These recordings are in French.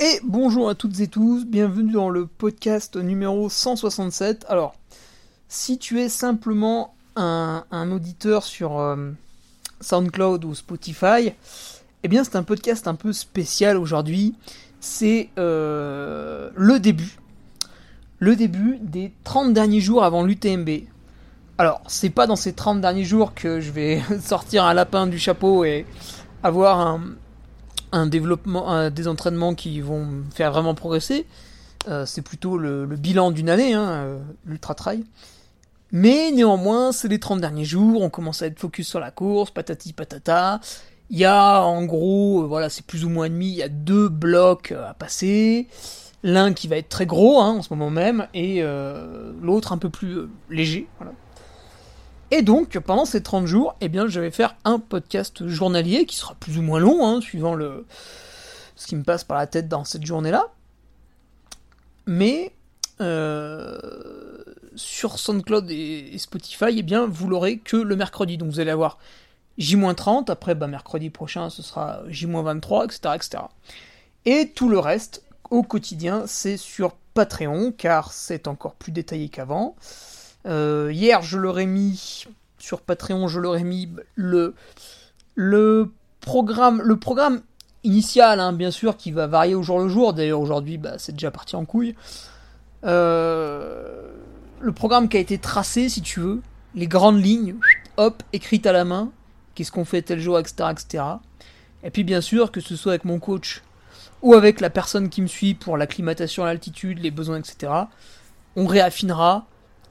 Et bonjour à toutes et tous, bienvenue dans le podcast numéro 167. Alors, si tu es simplement un, auditeur sur euh, SoundCloud ou Spotify, eh bien c'est un podcast un peu spécial aujourd'hui. C'est euh, le début. Le début des 30 derniers jours avant l'UTMB. Alors, c'est pas dans ces 30 derniers jours que je vais sortir un lapin du chapeau et avoir un, un développement, des entraînements qui vont faire vraiment progresser. Euh, c'est plutôt le, bilan d'une année, hein, euh, l'ultra trail. Mais néanmoins, c'est les 30 derniers jours, on commence à être focus sur la course, patati patata. Il y a en gros, euh, voilà, c'est plus ou moins demi, il y a deux blocs à passer. L'un qui va être très gros hein, en ce moment même, et l'autre un peu plus léger. Voilà. Et donc, pendant ces 30 jours, eh bien, je vais faire un podcast journalier qui sera plus ou moins long, hein, suivant ce qui me passe par la tête dans cette journée-là. Mais euh, sur SoundCloud et, Spotify, eh bien, vous l'aurez que le mercredi. Donc vous allez avoir J-30, après bah, mercredi prochain ce sera J-23, etc., etc. Et tout le reste, au quotidien, c'est sur Patreon, car c'est encore plus détaillé qu'avant. Euh, hier, je leur ai mis sur Patreon, je leur ai mis le, le programme, le programme initial, hein, bien sûr, qui va varier au jour le jour. D'ailleurs, aujourd'hui, bah, c'est déjà parti en couille. Euh, le programme qui a été tracé, si tu veux, les grandes lignes, hop, écrites à la main, qu'est-ce qu'on fait tel jour, etc., etc. Et puis, bien sûr, que ce soit avec mon coach ou avec la personne qui me suit pour l'acclimatation à l'altitude, les besoins, etc., on réaffinera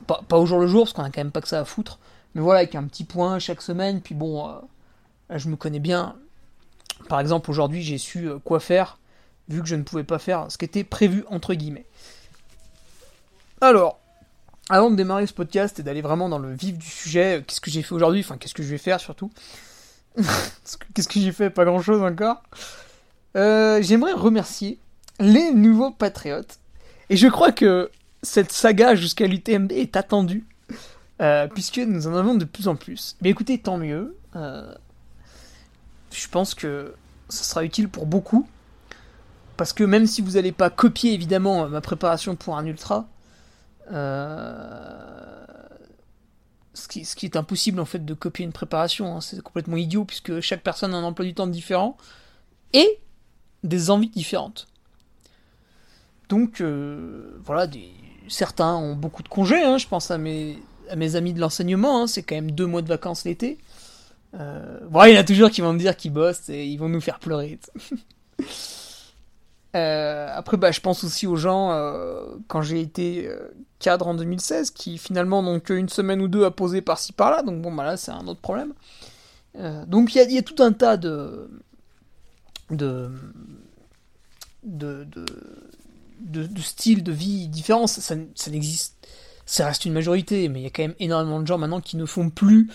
pas, au jour le jour, parce qu'on a quand même pas que ça à foutre. Mais voilà, avec un petit point chaque semaine. Puis bon, euh, je me connais bien. Par exemple, aujourd'hui, j'ai su euh, quoi faire, vu que je ne pouvais pas faire ce qui était prévu, entre guillemets. Alors, avant de démarrer ce podcast et d'aller vraiment dans le vif du sujet, euh, qu'est-ce que j'ai fait aujourd'hui? Enfin, qu'est-ce que je vais faire surtout? Qu'est-ce que j'ai fait? Pas grand-chose encore. J'aimerais remercier les nouveaux patriotes. Et je crois que cette saga jusqu'à l'UTMB est attendue, euh, puisque nous en avons de plus en plus. Mais écoutez, tant mieux. Euh, je pense que ça sera utile pour beaucoup. Parce que même si vous n'allez pas copier évidemment ma préparation pour un ultra, euh, ce, qui, est impossible en fait de copier une préparation, hein, c'est complètement idiot puisque chaque personne a un emploi du temps différent et des envies différentes. Donc voilà, des, certains ont beaucoup de congés, hein, je pense à mes, amis de l'enseignement, hein, c'est quand même deux mois de vacances l'été. Euh, bon, il y en a toujours qui vont me dire qu'ils bossent et ils vont nous faire pleurer. euh, après, bah, je pense aussi aux gens, euh, quand j'ai été euh, cadre en 2016, qui finalement n'ont qu'une semaine ou deux à poser par-ci par-là, donc bon, bah là, c'est un autre problème. Euh, donc il y, a tout un tas de, de, de de, style de vie différents, ça, n'existe. Ça reste une majorité, mais il y a quand même énormément de gens maintenant qui ne font plus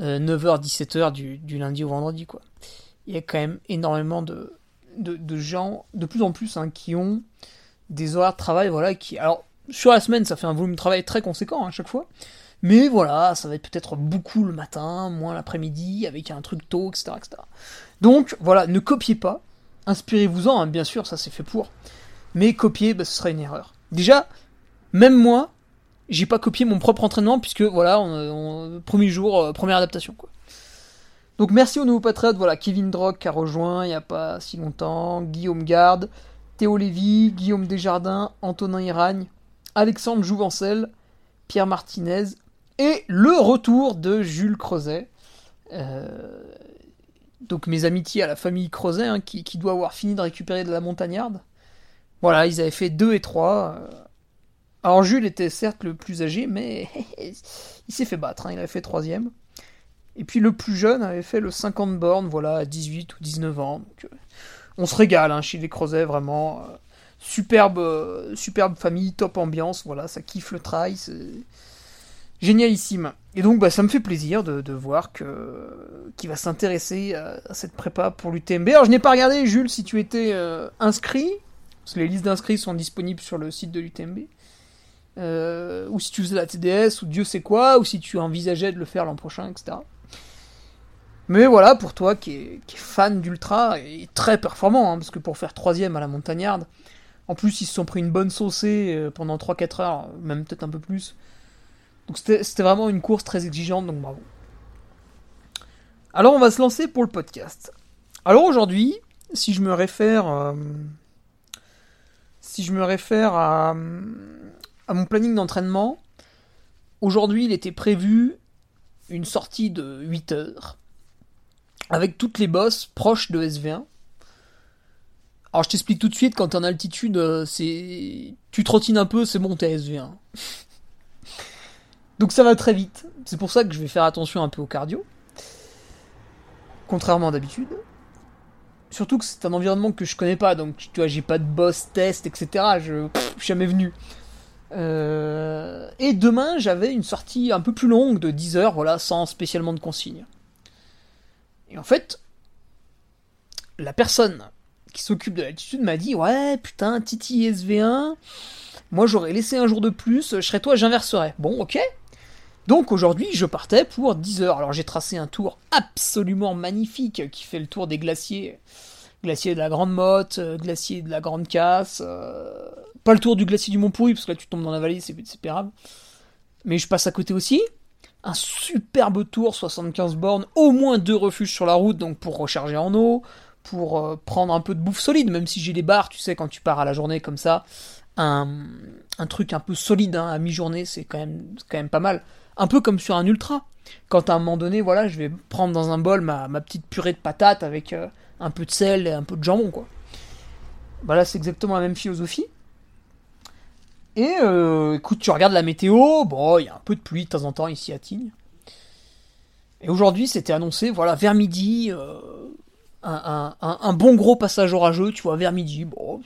9h, 17h du, du, lundi au vendredi, quoi. Il y a quand même énormément de, de, gens, de plus en plus, hein, qui ont des horaires de travail, voilà, qui. Alors, sur la semaine, ça fait un volume de travail très conséquent hein, à chaque fois. Mais voilà, ça va être peut-être beaucoup le matin, moins l'après-midi, avec un truc tôt, etc., etc. Donc voilà, ne copiez pas. Inspirez-vous-en, hein, bien sûr, ça c'est fait pour. Mais copier, bah, ce sera une erreur. Déjà, même moi, j'ai pas copié mon propre entraînement, puisque voilà, premier jour, euh, première adaptation. Donc merci aux nouveaux patriotes, voilà, Kevin Drock qui a rejoint il n'y a pas si longtemps, Guillaume Garde, Théo Lévy, Guillaume Desjardins, Antonin Iragne, Alexandre Jouvencel, Pierre Martinez, et le retour de Jules Creuset. Euh, donc mes amitiés à la famille Creuset, hein, qui, doit avoir fini de récupérer de la montagnarde. Voilà, ils avaient fait 2 et 3. Euh. Alors Jules était certes le plus âgé, mais il s'est fait battre, hein, il avait fait troisième. Et puis le plus jeune avait fait le 50 bornes, voilà, à 18 ou 19 ans. Euh, on se régale hein, chez les Crozet, vraiment. Euh, superbe, euh, superbe famille, top ambiance, voilà, ça kiffe le trail, c'est génialissime. Et donc bah, ça me fait plaisir de, voir que qu'il va s'intéresser à, cette prépa pour l'UTMB. Alors je n'ai pas regardé, Jules, si tu étais inscrit, les listes d'inscrits sont disponibles sur le site de l'UTMB. ou si tu faisais la TDS, ou Dieu sait quoi, ou si tu envisageais de le faire l'an prochain, etc. Mais voilà, pour toi qui est, fan d'ultra et très performant, hein, parce que pour faire troisième à la montagnarde, en plus ils se sont pris une bonne saucée euh, pendant 3-4 heures, même peut-être un peu plus. Donc c'était vraiment une course très exigeante, donc bravo. Alors on va se lancer pour le podcast. Alors aujourd'hui, si je me réfère, euh, si je me réfère à, mon planning d'entraînement, aujourd'hui il était prévu une sortie de 8 heures avec toutes les bosses proches de SV1. Alors je t'explique tout de suite, quand t'es en altitude, euh, c'est tu trottines un peu, c'est bon, t'es SV1. Donc ça va très vite. C'est pour ça que je vais faire attention un peu au cardio. Contrairement d'habitude. Surtout que c'est un environnement que je connais pas, donc tu vois, j'ai pas de boss test, etc. Je, suis jamais venu. Euh, et demain, j'avais une sortie un peu plus longue de 10 heures, voilà, sans spécialement de consignes. Et en fait, la personne qui s'occupe de l'altitude m'a dit Ouais, putain, Titi SV1, moi j'aurais laissé un jour de plus, je serais toi, j'inverserais. Bon, ok. Donc aujourd'hui, je partais pour 10 heures. Alors j'ai tracé un tour absolument magnifique qui fait le tour des glaciers. Glacier de la Grande Motte, euh, glacier de la Grande Casse. Euh, pas le tour du glacier du Mont Pourri, parce que là tu tombes dans la vallée, c'est pérable. Mais je passe à côté aussi un superbe tour, 75 bornes, au moins deux refuges sur la route, donc pour recharger en eau, pour euh, prendre un peu de bouffe solide, même si j'ai les barres, tu sais, quand tu pars à la journée comme ça, un, truc un peu solide hein, à mi-journée, c'est quand même, quand même pas mal. Un peu comme sur un ultra. Quand à un moment donné, voilà, je vais prendre dans un bol ma, petite purée de patates avec euh, un peu de sel et un peu de jambon, quoi. Voilà, c'est exactement la même philosophie. Et euh, écoute, tu regardes la météo, bon, il y a un peu de pluie de temps en temps ici à Tignes. Et aujourd'hui, c'était annoncé, voilà, vers midi, euh, un, bon gros passage orageux, tu vois, vers midi. Bon,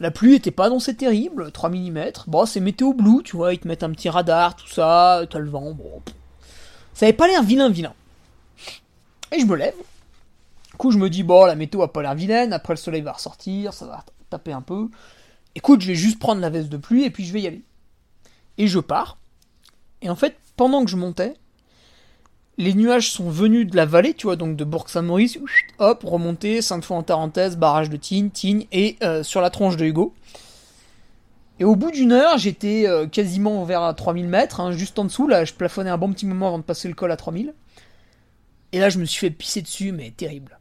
la pluie était pas annoncée terrible, 3 mm. Bon, c'est météo blue, tu vois, ils te mettent un petit radar, tout ça, t'as le vent, bon. Ça avait pas l'air vilain, vilain. Et je me lève. Du coup, je me dis, bon, la météo a pas l'air vilaine, après le soleil va ressortir, ça va taper un peu écoute, je vais juste prendre la veste de pluie et puis je vais y aller. Et je pars. Et en fait, pendant que je montais, les nuages sont venus de la vallée, tu vois, donc de Bourg-Saint-Maurice, hop, remonter, sainte fois en Tarentaise, barrage de Tignes, Tignes, et euh, sur la tronche de Hugo. Et au bout d'une heure, j'étais euh, quasiment vers 3000 mètres, hein, juste en dessous, là, je plafonnais un bon petit moment avant de passer le col à 3000. Et là, je me suis fait pisser dessus, mais terrible.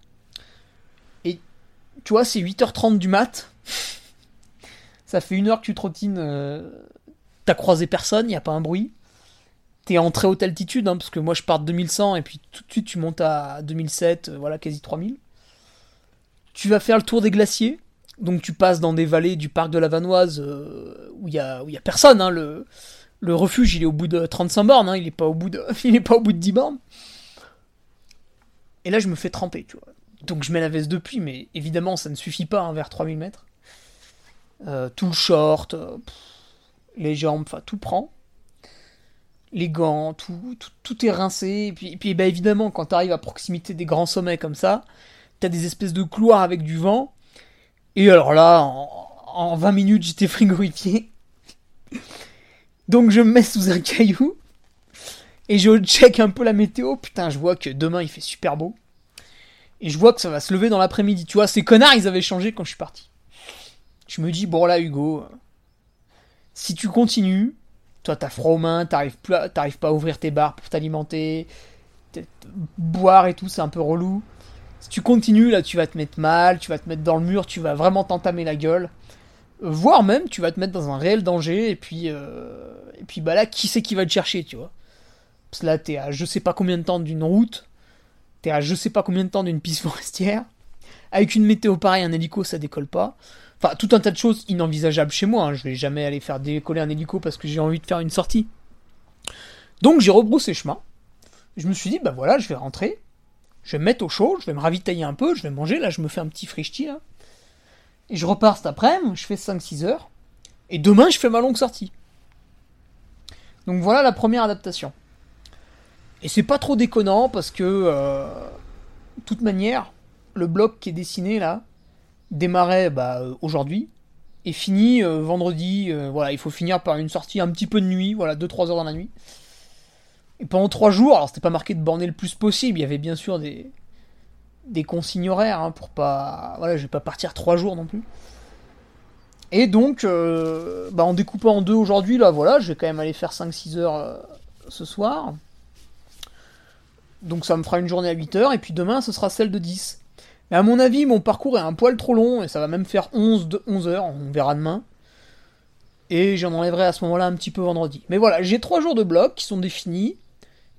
Et tu vois, c'est 8h30 du mat. Ça fait une heure que tu trottines, euh, t'as croisé personne, y a pas un bruit. T'es en très haute altitude, hein, parce que moi je pars de 2100 et puis tout de suite tu montes à 2007, euh, voilà, quasi 3000. Tu vas faire le tour des glaciers, donc tu passes dans des vallées du parc de la Vanoise euh, où il y a, personne. Hein, le, refuge il est au bout de 35 bornes, hein, il, est pas au bout de, il est pas au bout de 10 bornes. Et là je me fais tremper, tu vois. Donc je mets la veste depuis, mais évidemment ça ne suffit pas vers 3000 mètres. Euh, tout le short, les jambes, enfin tout prend. Les gants, tout, tout, est rincé. Et puis, et puis bah, évidemment, quand tu arrives à proximité des grands sommets comme ça, t'as des espèces de couloirs avec du vent. Et alors là, en, 20 minutes, j'étais frigorifié. Donc je me mets sous un caillou et je check un peu la météo. Putain, je vois que demain il fait super beau. Et je vois que ça va se lever dans l'après-midi. Tu vois, ces connards, ils avaient changé quand je suis parti. Je me dis, bon là, Hugo, si tu continues, toi t'as froid aux mains, t'arrives pas à ouvrir tes bars pour t'alimenter, boire et tout, c'est un peu relou. Si tu continues, là, tu vas te mettre mal, tu vas te mettre dans le mur, tu vas vraiment t'entamer la gueule. Voire même, tu vas te mettre dans un réel danger, et puis, euh, et puis bah là, qui c'est qui va te chercher, tu vois? Parce que là, t'es à je sais pas combien de temps d'une route, t'es à je sais pas combien de temps d'une piste forestière. Avec une météo pareille, un hélico, ça décolle pas. Enfin, tout un tas de choses inenvisageables chez moi. Hein. Je vais jamais aller faire décoller un hélico parce que j'ai envie de faire une sortie. Donc j'ai rebroussé chemin. Je me suis dit, bah voilà, je vais rentrer. Je vais me mettre au chaud, je vais me ravitailler un peu, je vais manger. Là, je me fais un petit frichti, là. Et je repars cet après-midi, je fais 5-6 heures. Et demain, je fais ma longue sortie. Donc voilà la première adaptation. Et c'est pas trop déconnant parce que, euh, de toute manière, le bloc qui est dessiné là, démarrait bah, euh, aujourd'hui et finit euh, vendredi. Euh, voilà, il faut finir par une sortie un petit peu de nuit, voilà, 2-3 heures dans la nuit. Et pendant 3 jours, alors c'était pas marqué de borner le plus possible, il y avait bien sûr des, des consignes horaires hein, pour pas. Voilà, je vais pas partir 3 jours non plus. Et donc, bah, en découpant en deux aujourd'hui, là, voilà, je vais quand même aller faire 5-6 heures ce soir. Donc ça me fera une journée à 8 heures, et puis demain, ce sera celle de 10. Mais à mon avis, mon parcours est un poil trop long et ça va même faire 11, de 11 heures, on verra demain. Et j'en enlèverai à ce moment-là un petit peu vendredi. Mais voilà, j'ai 3 jours de bloc qui sont définis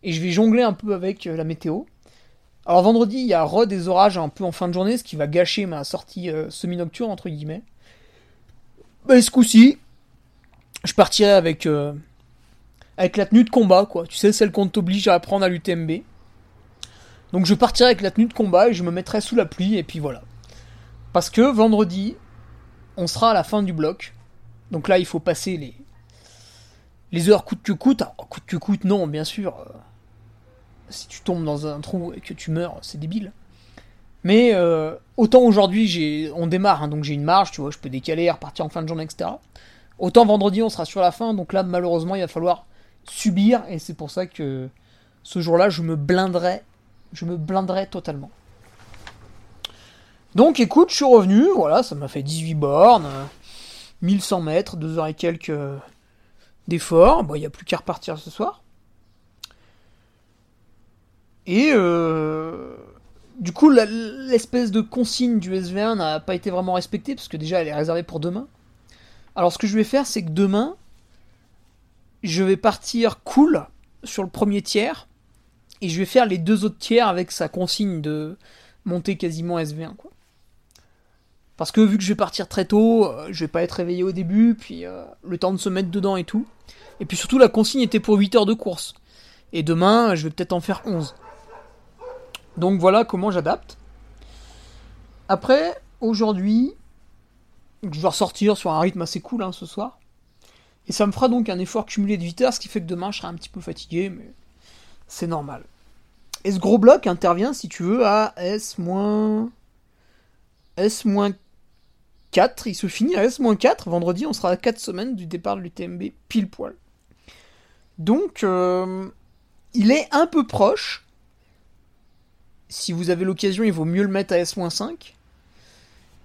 et je vais jongler un peu avec euh, la météo. Alors vendredi, il y a re des orages un peu en fin de journée, ce qui va gâcher ma sortie euh, semi-nocturne, entre guillemets. Mais ce coup-ci, je partirai avec, euh, avec la tenue de combat, quoi. Tu sais, celle qu'on t'oblige à apprendre à l'UTMB. Donc je partirai avec la tenue de combat et je me mettrai sous la pluie et puis voilà. Parce que vendredi, on sera à la fin du bloc. Donc là, il faut passer les, les heures coûte que coûte. Alors, coûte que coûte, non, bien sûr. Euh, si tu tombes dans un trou et que tu meurs, c'est débile. Mais euh, autant aujourd'hui, on démarre, hein, donc j'ai une marge, tu vois, je peux décaler, repartir en fin de journée, etc. Autant vendredi, on sera sur la fin, donc là, malheureusement, il va falloir subir, et c'est pour ça que ce jour-là, je me blinderai je me blinderais totalement. Donc écoute, je suis revenu, voilà, ça m'a fait 18 bornes, 1100 mètres, 2 heures et quelques d'efforts. Bon, il n'y a plus qu'à repartir ce soir. Et euh, du coup, l'espèce de consigne du SV1 n'a pas été vraiment respectée, parce que déjà, elle est réservée pour demain. Alors ce que je vais faire, c'est que demain, je vais partir cool sur le premier tiers, et je vais faire les deux autres tiers avec sa consigne de monter quasiment SV1 quoi. Parce que vu que je vais partir très tôt, euh, je vais pas être réveillé au début, puis euh, le temps de se mettre dedans et tout. Et puis surtout la consigne était pour 8 heures de course. Et demain, je vais peut-être en faire 11. Donc voilà comment j'adapte. Après, aujourd'hui, je vais ressortir sur un rythme assez cool hein, ce soir. Et ça me fera donc un effort cumulé de 8 heures, ce qui fait que demain je serai un petit peu fatigué, mais c'est normal. Et ce gros bloc intervient, si tu veux, à S-... S-4. Il se finit à S-4. Vendredi, on sera à 4 semaines du départ de l'UTMB, pile poil. Donc, euh, il est un peu proche. Si vous avez l'occasion, il vaut mieux le mettre à S-5.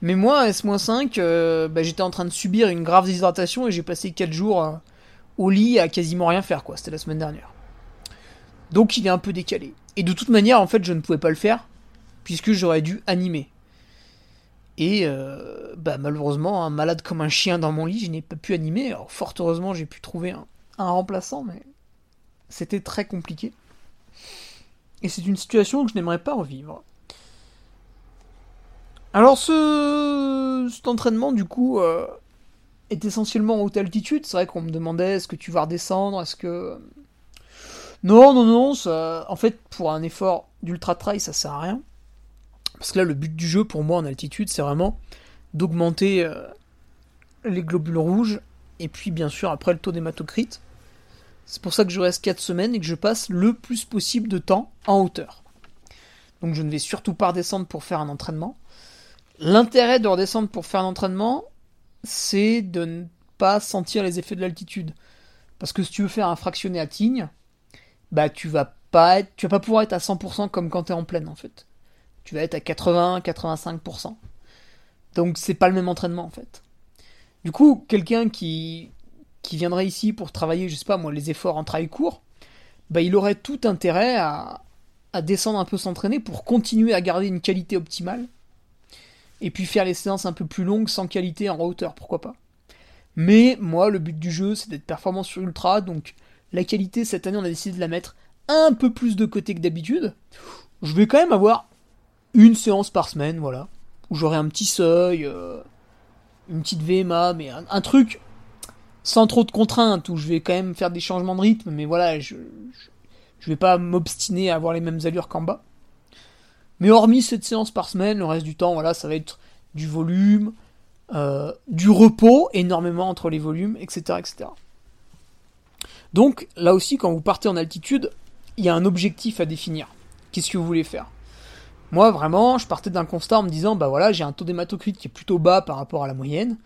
Mais moi, à S-5, euh, bah, j'étais en train de subir une grave déshydratation et j'ai passé 4 jours euh, au lit à quasiment rien faire, quoi. C'était la semaine dernière. Donc il est un peu décalé. Et de toute manière, en fait, je ne pouvais pas le faire, puisque j'aurais dû animer. Et euh, bah, malheureusement, un malade comme un chien dans mon lit, je n'ai pas pu animer. Alors fort heureusement, j'ai pu trouver un, remplaçant, mais c'était très compliqué. Et c'est une situation que je n'aimerais pas revivre. Alors ce, cet entraînement, du coup, euh, est essentiellement en haute altitude. C'est vrai qu'on me demandait est-ce que tu vas redescendre, est-ce que non, non, non, en fait, pour un effort d'ultra trail, ça sert à rien. Parce que là, le but du jeu, pour moi, en altitude, c'est vraiment d'augmenter euh, les globules rouges, et puis, bien sûr, après le taux d'hématocrite. C'est pour ça que je reste 4 semaines et que je passe le plus possible de temps en hauteur. Donc je ne vais surtout pas redescendre pour faire un entraînement. L'intérêt de redescendre pour faire un entraînement, c'est de ne pas sentir les effets de l'altitude. Parce que si tu veux faire un fractionné à Tignes, bah tu vas pas être, tu vas pas pouvoir être à 100% comme quand tu es en pleine en fait. Tu vas être à 80, 85%. Donc c'est pas le même entraînement en fait. Du coup, quelqu'un qui qui viendrait ici pour travailler, je sais pas moi, les efforts en travail court, bah il aurait tout intérêt à, à descendre un peu s'entraîner pour continuer à garder une qualité optimale. Et puis faire les séances un peu plus longues sans qualité en hauteur, pourquoi pas. Mais moi, le but du jeu, c'est d'être performant sur ultra, donc la qualité, cette année, on a décidé de la mettre un peu plus de côté que d'habitude. Je vais quand même avoir une séance par semaine, voilà, où j'aurai un petit seuil, euh, une petite VMA, mais un, truc sans trop de contraintes, où je vais quand même faire des changements de rythme, mais voilà, je, je, vais pas m'obstiner à avoir les mêmes allures qu'en bas. Mais hormis cette séance par semaine, le reste du temps, voilà, ça va être du volume, euh, du repos, énormément entre les volumes, etc., etc. Donc là aussi, quand vous partez en altitude, il y a un objectif à définir. Qu'est-ce que vous voulez faire? Moi, vraiment, je partais d'un constat en me disant, bah voilà, j'ai un taux d'hématocrit qui est plutôt bas par rapport à la moyenne.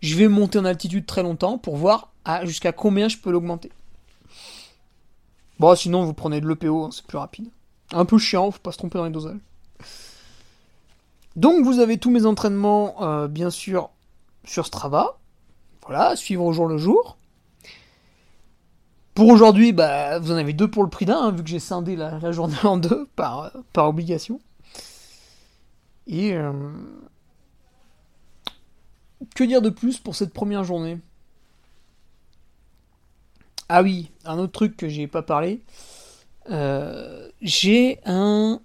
Je vais monter en altitude très longtemps pour voir jusqu'à combien je peux l'augmenter. Bon, sinon, vous prenez de l'EPO, hein, c'est plus rapide. Un peu chiant, faut pas se tromper dans les dosages. Donc, vous avez tous mes entraînements, euh, bien sûr, sur Strava. Voilà, suivre au jour le jour. Pour aujourd'hui, bah, vous en avez deux pour le prix d'un, hein, vu que j'ai scindé la, journée en deux par, par obligation. Et euh, que dire de plus pour cette première journée? Ah oui, un autre truc que j'ai pas parlé. Euh, j'ai un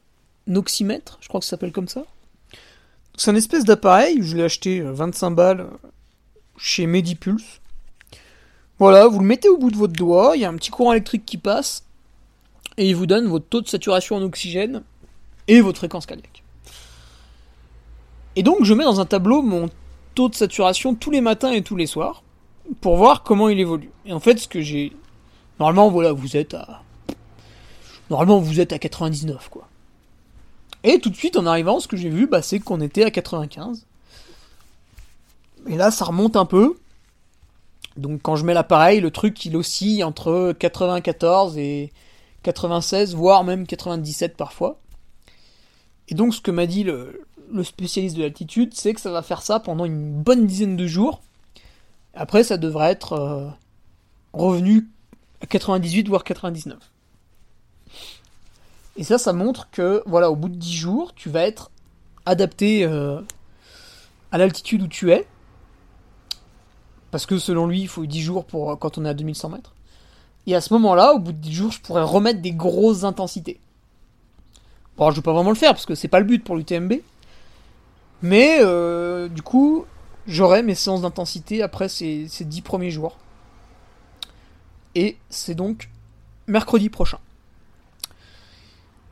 oxymètre, je crois que ça s'appelle comme ça. C'est un espèce d'appareil, je l'ai acheté 25 euh, balles chez Medipulse. Voilà, vous le mettez au bout de votre doigt, il y a un petit courant électrique qui passe, et il vous donne votre taux de saturation en oxygène et votre fréquence cardiaque. Et donc je mets dans un tableau mon taux de saturation tous les matins et tous les soirs, pour voir comment il évolue. Et en fait, ce que j'ai... Normalement, voilà, vous êtes à... Normalement, vous êtes à 99, quoi. Et tout de suite, en arrivant, ce que j'ai vu, bah, c'est qu'on était à 95. Et là, ça remonte un peu. Donc quand je mets l'appareil, le truc il oscille entre 94 et 96, voire même 97 parfois. Et donc ce que m'a dit le, spécialiste de l'altitude, c'est que ça va faire ça pendant une bonne dizaine de jours. Après ça devrait être euh, revenu à 98 voire 99. Et ça, ça montre que voilà, au bout de 10 jours, tu vas être adapté euh, à l'altitude où tu es parce que selon lui, il faut 10 jours pour euh, quand on est à 2100 mètres. Et à ce moment-là, au bout de 10 jours, je pourrais remettre des grosses intensités. Bon, je vais pas vraiment le faire parce que c'est pas le but pour l'UTMB. Mais euh, du coup, j'aurai mes séances d'intensité après ces, ces 10 premiers jours. Et c'est donc mercredi prochain.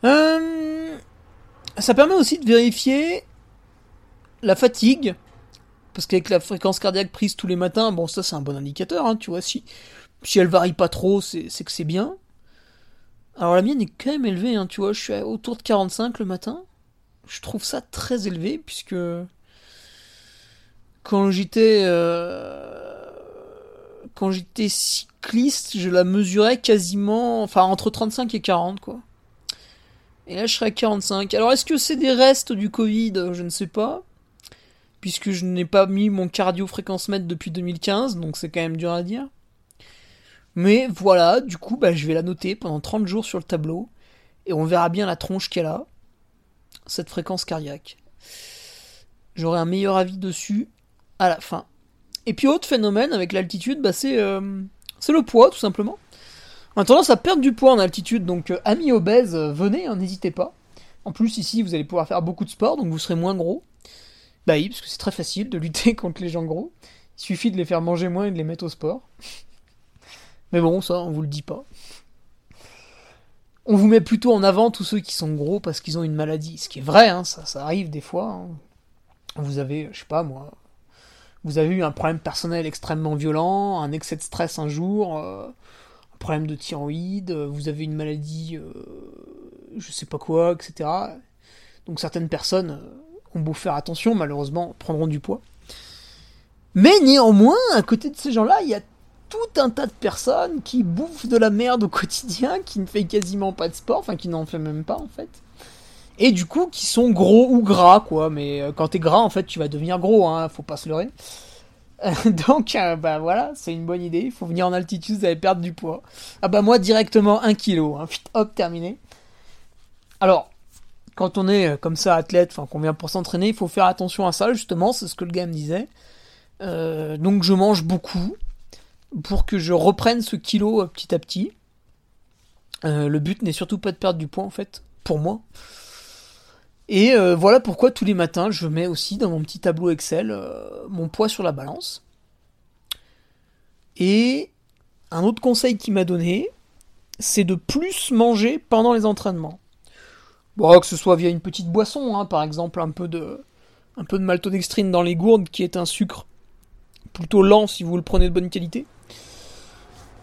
Euh, ça permet aussi de vérifier la fatigue parce qu'avec la fréquence cardiaque prise tous les matins, bon, ça c'est un bon indicateur, hein, tu vois. Si, si elle varie pas trop, c'est que c'est bien. Alors la mienne est quand même élevée, hein, tu vois. Je suis autour de 45 le matin. Je trouve ça très élevé, puisque quand j'étais euh, quand j'étais cycliste, je la mesurais quasiment, enfin entre 35 et 40 quoi. Et là je serais à 45. Alors est-ce que c'est des restes du Covid? Je ne sais pas puisque je n'ai pas mis mon cardio fréquence mètre depuis 2015, donc c'est quand même dur à dire. Mais voilà, du coup, bah, je vais la noter pendant 30 jours sur le tableau, et on verra bien la tronche qu'elle a, cette fréquence cardiaque. J'aurai un meilleur avis dessus à la fin. Et puis autre phénomène avec l'altitude, bah, c'est euh, le poids tout simplement. On a tendance à perdre du poids en altitude, donc euh, amis obèses, euh, venez, hein, n'hésitez pas. En plus ici vous allez pouvoir faire beaucoup de sport, donc vous serez moins gros. Bah oui, parce que c'est très facile de lutter contre les gens gros. Il suffit de les faire manger moins et de les mettre au sport. Mais bon, ça, on vous le dit pas. On vous met plutôt en avant tous ceux qui sont gros parce qu'ils ont une maladie. Ce qui est vrai, hein, ça, arrive des fois. Hein. Vous avez, je sais pas moi, vous avez eu un problème personnel extrêmement violent, un excès de stress un jour, euh, un problème de thyroïde, vous avez une maladie, euh, je sais pas quoi, etc. Donc certaines personnes euh, ont beau faire attention, malheureusement, prendront du poids. Mais néanmoins, à côté de ces gens-là, il y a tout un tas de personnes qui bouffent de la merde au quotidien, qui ne fait quasiment pas de sport, enfin qui n'en fait même pas en fait. Et du coup, qui sont gros ou gras, quoi. Mais euh, quand t'es gras, en fait, tu vas devenir gros, hein, faut pas se leurrer. Donc, euh, bah voilà, c'est une bonne idée. Il faut venir en altitude, vous allez perdre du poids. Ah bah moi, directement 1 kg. Hein. Hop, terminé. Alors, quand on est euh, comme ça athlète, enfin qu'on vient pour s'entraîner, il faut faire attention à ça, justement, c'est ce que le gars me disait. donc je mange beaucoup pour que je reprenne ce kilo petit à petit. le but n'est surtout pas de perdre du poids en fait, pour moi. Et euh, voilà pourquoi tous les matins, je mets aussi dans mon petit tableau Excel euh, mon poids sur la balance. Et un autre conseil qu'il m'a donné, c'est de plus manger pendant les entraînements. Bon, que ce soit via une petite boisson, hein, par exemple un peu de, un peu de maltodextrine dans les gourdes, qui est un sucre plutôt lent si vous le prenez de bonne qualité,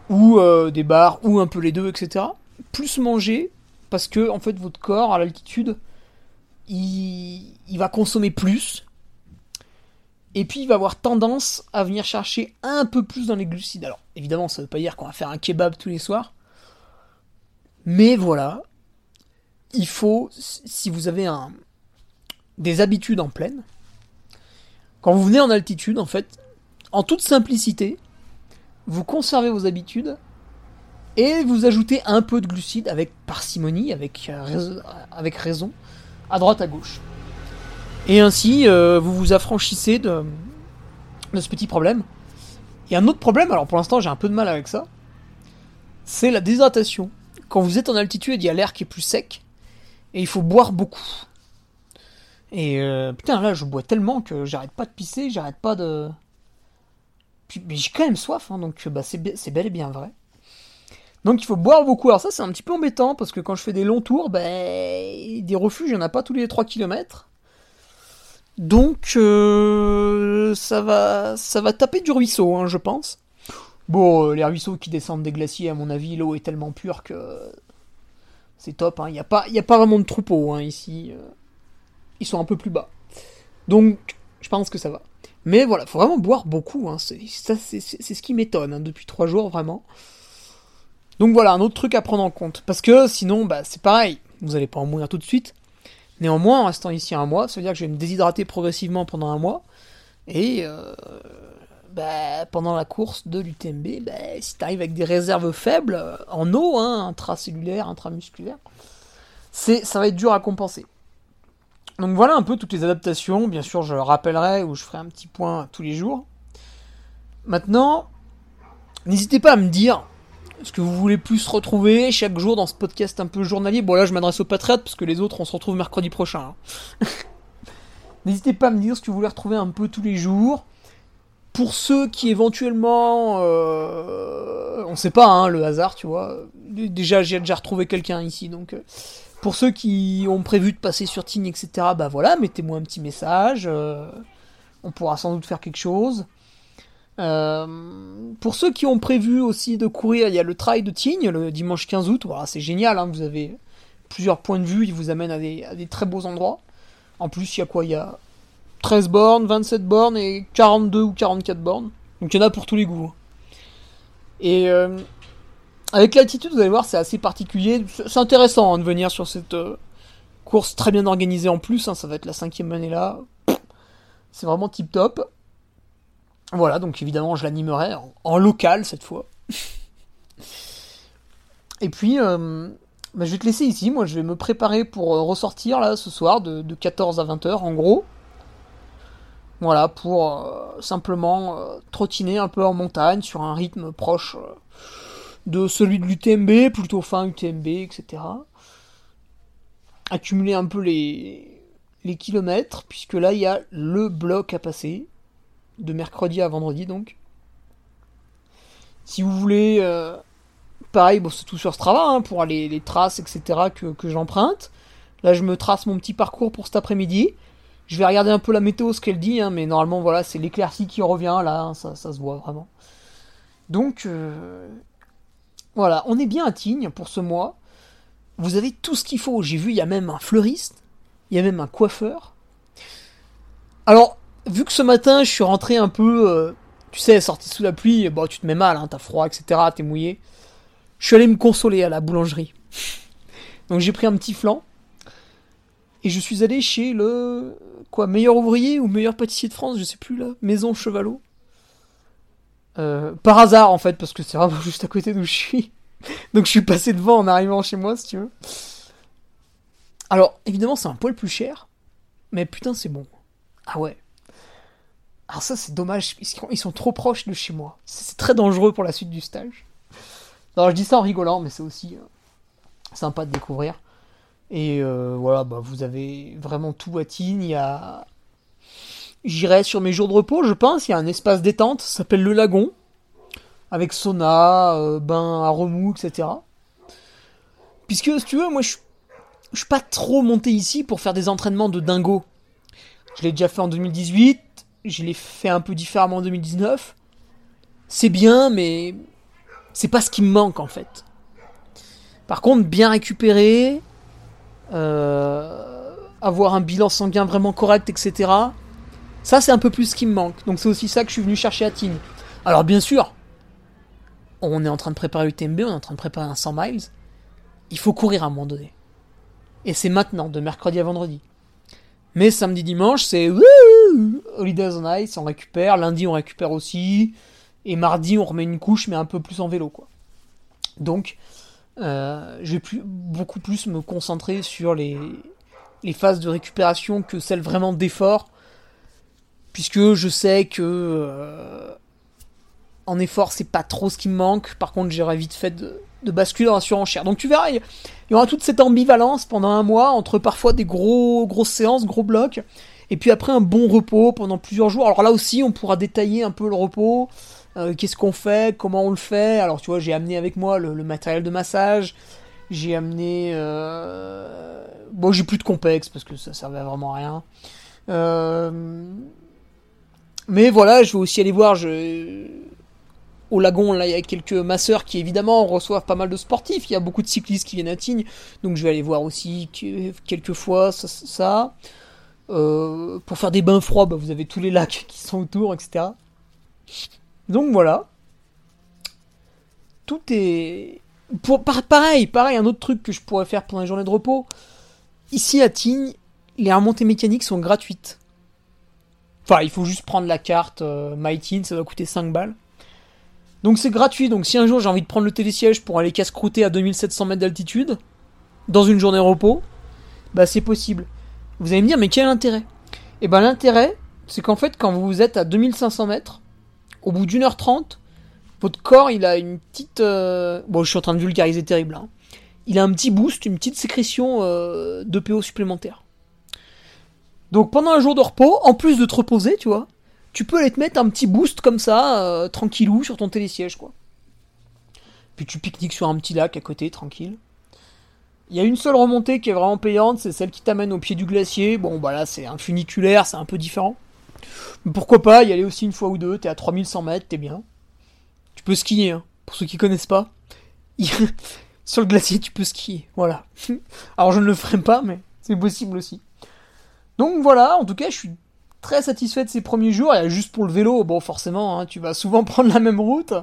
ou euh, des bars, ou un peu les deux, etc. Plus manger, parce que en fait votre corps à l'altitude il, va consommer plus. Et puis il va avoir tendance à venir chercher un peu plus dans les glucides. Alors évidemment, ça ne veut pas dire qu'on va faire un kebab tous les soirs. Mais voilà, il faut, si vous avez un, des habitudes en pleine, quand vous venez en altitude, en fait, en toute simplicité, vous conservez vos habitudes et vous ajoutez un peu de glucides avec parcimonie, avec, euh, raison à droite à gauche. Et ainsi, euh, vous vous affranchissez de, de ce petit problème. Et un autre problème, alors pour l'instant j'ai un peu de mal avec ça, c'est la déshydratation. Quand vous êtes en altitude, il y a l'air qui est plus sec, et il faut boire beaucoup. Et euh, putain, là je bois tellement que j'arrête pas de pisser, j'arrête pas de. Puis, mais j'ai quand même soif, hein, donc bah, c'est bel et bien vrai. Donc il faut boire beaucoup. Alors ça c'est un petit peu embêtant parce que quand je fais des longs tours, ben, des refuges, il n'y en a pas tous les 3 km. Donc euh, ça, va, ça va taper du ruisseau, hein, je pense. Bon, euh, les ruisseaux qui descendent des glaciers, à mon avis, l'eau est tellement pure que c'est top. Hein. Il n'y a, pas, a pas vraiment de troupeaux hein, ici. Euh. Ils sont un peu plus bas. Donc je pense que ça va. Mais voilà, faut vraiment boire beaucoup. C'est, c'est, ce qui m'étonne depuis 3 jours, vraiment. Donc voilà, un autre truc à prendre en compte. Parce que sinon, bah, c'est pareil, vous n'allez pas en mourir tout de suite. Néanmoins, en restant ici un mois, ça veut dire que je vais me déshydrater progressivement pendant un mois. Et euh, bah, pendant la course de l'UTMB, bah, si tu arrives avec des réserves faibles, euh, en eau, hein, intracellulaire, intramusculaire, c'est, ça va être dur à compenser. Donc voilà un peu toutes les adaptations. Bien sûr, je rappellerai ou je ferai un petit point tous les jours. Maintenant, n'hésitez pas à me dire est-ce que vous voulez plus retrouver chaque jour dans ce podcast un peu journalier Bon là je m'adresse aux patriotes parce que les autres on se retrouve mercredi prochain. Hein. N'hésitez pas à me dire ce que vous voulez retrouver un peu tous les jours. Pour ceux qui éventuellement... Euh, on sait pas, hein, le hasard, tu vois. Déjà j'ai déjà retrouvé quelqu'un ici, donc... Euh, pour ceux qui ont prévu de passer sur Tignes, etc., bah voilà, mettez-moi un petit message. Euh, on pourra sans doute faire quelque chose. Euh, pour ceux qui ont prévu aussi de courir, il y a le trail de Tignes le dimanche 15 août. Voilà, c'est génial, hein, vous avez plusieurs points de vue, il vous amène à des, très beaux endroits. En plus, il y a quoi? Il y a 13 bornes, 27 bornes et 42 ou 44 bornes. Donc il y en a pour tous les goûts. Et euh, avec l'altitude, vous allez voir, c'est assez particulier. C'est intéressant hein, de venir sur cette euh, course très bien organisée en plus. Hein, ça va être la cinquième année là. C'est vraiment tip top. Voilà, donc évidemment, je l'animerai en, local cette fois. Et puis, euh, bah, je vais te laisser ici. Moi, je vais me préparer pour ressortir là ce soir de, 14 à 20h en gros. Voilà, pour euh, simplement trottiner un peu en montagne sur un rythme proche de celui de l'UTMB, plutôt fin UTMB, etc. Accumuler un peu les, kilomètres, puisque là, il y a le bloc à passer de mercredi à vendredi donc. Si vous voulez, euh, pareil, c'est tout sur Strava hein, pour les, les, traces, etc. que, j'emprunte. Là, je me trace mon petit parcours pour cet après-midi. Je vais regarder un peu la météo, ce qu'elle dit, hein, mais normalement, voilà, c'est l'éclaircie qui revient là, hein, ça, se voit vraiment. Donc, euh, voilà, on est bien à Tignes pour ce mois. Vous avez tout ce qu'il faut. J'ai vu, il y a même un fleuriste, il y a même un coiffeur. Alors, vu que ce matin je suis rentré un peu euh, tu sais, sorti sous la pluie, bon, tu te mets mal, hein, t'as froid, etc., t'es mouillé. Je suis allé me consoler à la boulangerie. Donc j'ai pris un petit flan. Et je suis allé chez le. Quoi, meilleur ouvrier ou meilleur pâtissier de France, je sais plus là. Maison Chevalot. Euh, par hasard en fait, parce que c'est vraiment juste à côté d'où je suis. Donc je suis passé devant en arrivant chez moi, si tu veux. Alors, évidemment, c'est un poil plus cher. Mais putain, c'est bon. Ah ouais. Alors ça, c'est dommage. Ils sont trop proches de chez moi. C'est très dangereux pour la suite du stage. Alors je dis ça en rigolant, mais c'est aussi euh, sympa de découvrir. Et euh, voilà, bah, vous avez vraiment tout à Tignes. Il. J'irai sur mes jours de repos, je pense. Il y a un espace détente, ça s'appelle le Lagon. Avec sauna, euh, bain à remous, etc. Puisque, si tu veux, moi je, je suis pas trop monté ici pour faire des entraînements de dingo. Je l'ai déjà fait en 2018, je l'ai fait un peu différemment en 2019. C'est bien, mais c'est pas ce qui me manque en fait. Par contre, bien récupérer, euh, avoir un bilan sanguin vraiment correct, etc. Ça, c'est un peu plus ce qui me manque. Donc c'est aussi ça que je suis venu chercher à Tignes. Alors bien sûr, on est en train de préparer l'UTMB, on est en train de préparer un 100 miles. Il faut courir à un moment donné. Et c'est maintenant, de mercredi à vendredi. Mais samedi, dimanche, c'est Holidays on Ice, on récupère. Lundi, on récupère aussi. Et mardi, on remet une couche, mais un peu plus en vélo, quoi. Donc, euh, je vais plus, beaucoup plus me concentrer sur les, phases de récupération que celles vraiment d'effort, puisque je sais que euh, en effort, c'est pas trop ce qui me manque. Par contre, j'aurais vite fait de, de basculer dans la surenchère. Donc tu verras, il y aura toute cette ambivalence pendant un mois entre parfois des gros grosses séances, gros blocs, et puis après un bon repos pendant plusieurs jours. Alors là aussi, on pourra détailler un peu le repos. Euh, qu'est-ce qu'on fait, comment on le fait? Alors tu vois, j'ai amené avec moi le, matériel de massage, j'ai amené... Euh... Bon, j'ai plus de complexe parce que ça servait vraiment à rien. Euh... Mais voilà, je vais aussi aller voir au lagon, là il y a quelques masseurs qui évidemment reçoivent pas mal de sportifs, il y a beaucoup de cyclistes qui viennent à Tignes, donc je vais aller voir aussi quelques fois ça. Euh, pour faire des bains froids, bah, vous avez tous les lacs qui sont autour, etc. Donc voilà. Tout est. Pour, pareil, pareil, un autre truc que je pourrais faire pendant les journées de repos. Ici à Tignes, les remontées mécaniques sont gratuites. Enfin, il faut juste prendre la carte euh, MyTeam, ça va coûter 5 balles. Donc c'est gratuit, donc si un jour j'ai envie de prendre le télésiège pour aller casse-croûter à 2700 mètres d'altitude, dans une journée de repos, bah c'est possible. Vous allez me dire, mais quel intérêt? Eh ben l'intérêt, c'est qu'en fait, quand vous êtes à 2500 mètres, au bout d'une heure trente, votre corps, il a une petite... Euh, bon, je suis en train de vulgariser terrible. Hein. Il a un petit boost, une petite sécrétion euh, de PO supplémentaire. Donc pendant un jour de repos, en plus de te reposer, tu vois, tu peux aller te mettre un petit boost comme ça, euh, tranquillou, sur ton télésiège, quoi. Puis tu pique-niques sur un petit lac à côté, tranquille. Il y a une seule remontée qui est vraiment payante, c'est celle qui t'amène au pied du glacier. Bon, bah là, c'est un funiculaire, c'est un peu différent. Pourquoi pas y aller aussi une fois ou deux, t'es à 3100 mètres, t'es bien. Tu peux skier, hein, pour ceux qui connaissent pas. Sur le glacier, tu peux skier, voilà. Alors je ne le ferai pas, mais c'est possible aussi. Donc voilà, en tout cas, je suis très satisfait de ces premiers jours. Et juste pour le vélo, bon, forcément, hein, tu vas souvent prendre la même route.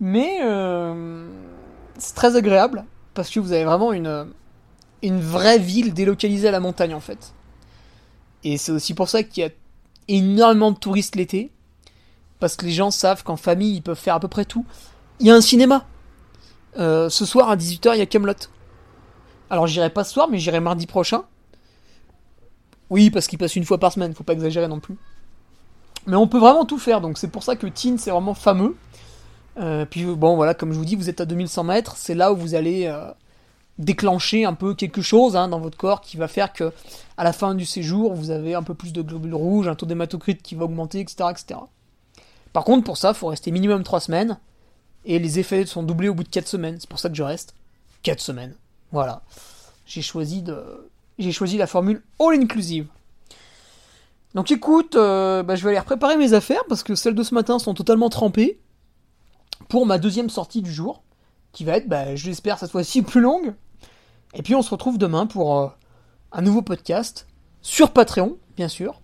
Mais euh, c'est très agréable, parce que vous avez vraiment une, une vraie ville délocalisée à la montagne, en fait. Et c'est aussi pour ça qu'il y a énormément de touristes l'été. Parce que les gens savent qu'en famille, ils peuvent faire à peu près tout. Il y a un cinéma. Euh, ce soir à 18h, il y a Camelot. Alors j'irai pas ce soir, mais j'irai mardi prochain. Oui, parce qu'il passe une fois par semaine, faut pas exagérer non plus. Mais on peut vraiment tout faire, donc c'est pour ça que Teen c'est vraiment fameux. Euh, puis bon, voilà, comme je vous dis, vous êtes à 2100 mètres, c'est là où vous allez euh, déclencher un peu quelque chose hein, dans votre corps qui va faire que à la fin du séjour, vous avez un peu plus de globules rouges, un taux d'hématocrit qui va augmenter, etc., etc. Par contre, pour ça, il faut rester minimum 3 semaines, et les effets sont doublés au bout de 4 semaines. C'est pour ça que je reste 4 semaines. Voilà. J'ai choisi de, j'ai choisi la formule all inclusive. Donc écoute, euh, bah, je vais aller préparer mes affaires parce que celles de ce matin sont totalement trempées pour ma deuxième sortie du jour, qui va être, bah, je l'espère cette fois-ci plus longue, et puis on se retrouve demain pour euh, un nouveau podcast sur Patreon, bien sûr.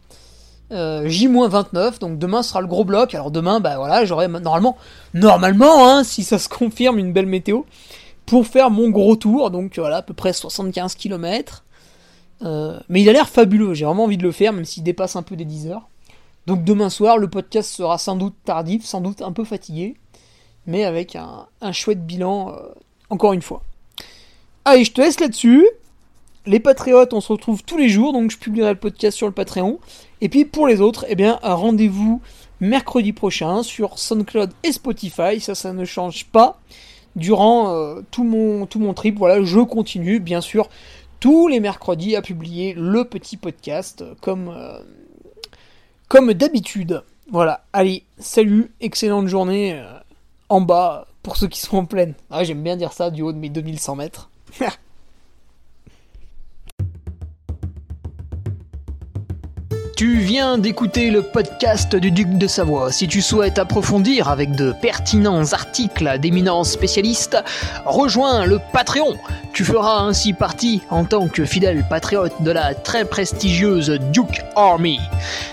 Euh, J-29, donc demain sera le gros bloc. Alors demain, bah voilà, j'aurai normalement, normalement, hein, si ça se confirme, une belle météo, pour faire mon gros tour, donc voilà, à peu près 75 km. Euh, mais il a l'air fabuleux, j'ai vraiment envie de le faire, même s'il dépasse un peu des 10 heures. Donc demain soir, le podcast sera sans doute tardif, sans doute un peu fatigué, mais avec un, chouette bilan, euh, encore une fois. Allez, je te laisse là-dessus. Les patriotes, on se retrouve tous les jours, donc je publierai le podcast sur le Patreon. Et puis pour les autres, eh bien, rendez-vous mercredi prochain sur SoundCloud et Spotify, ça, ça ne change pas. Durant euh, tout, mon, tout trip, voilà, je continue, bien sûr, tous les mercredis à publier le petit podcast, comme, euh, comme d'habitude. Voilà, allez, salut, excellente journée en bas pour ceux qui sont en pleine. Ah, j'aime bien dire ça du haut de mes 2100 mètres. Tu viens d'écouter le podcast du Duc de Savoie. Si tu souhaites approfondir avec de pertinents articles d'éminents spécialistes, rejoins le Patreon. Tu feras ainsi partie en tant que fidèle patriote de la très prestigieuse Duke Army.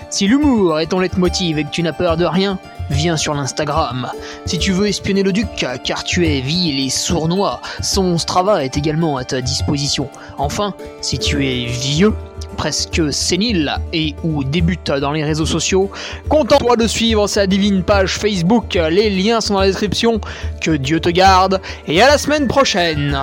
Si l'humour est ton leitmotiv et que tu n'as peur de rien, viens sur l'Instagram. Si tu veux espionner le duc, car tu es vil et sournois, son Strava est également à ta disposition. Enfin, si tu es vieux, presque sénile et ou débute dans les réseaux sociaux, contente-toi de suivre sa divine page Facebook, les liens sont dans la description, que Dieu te garde, et à la semaine prochaine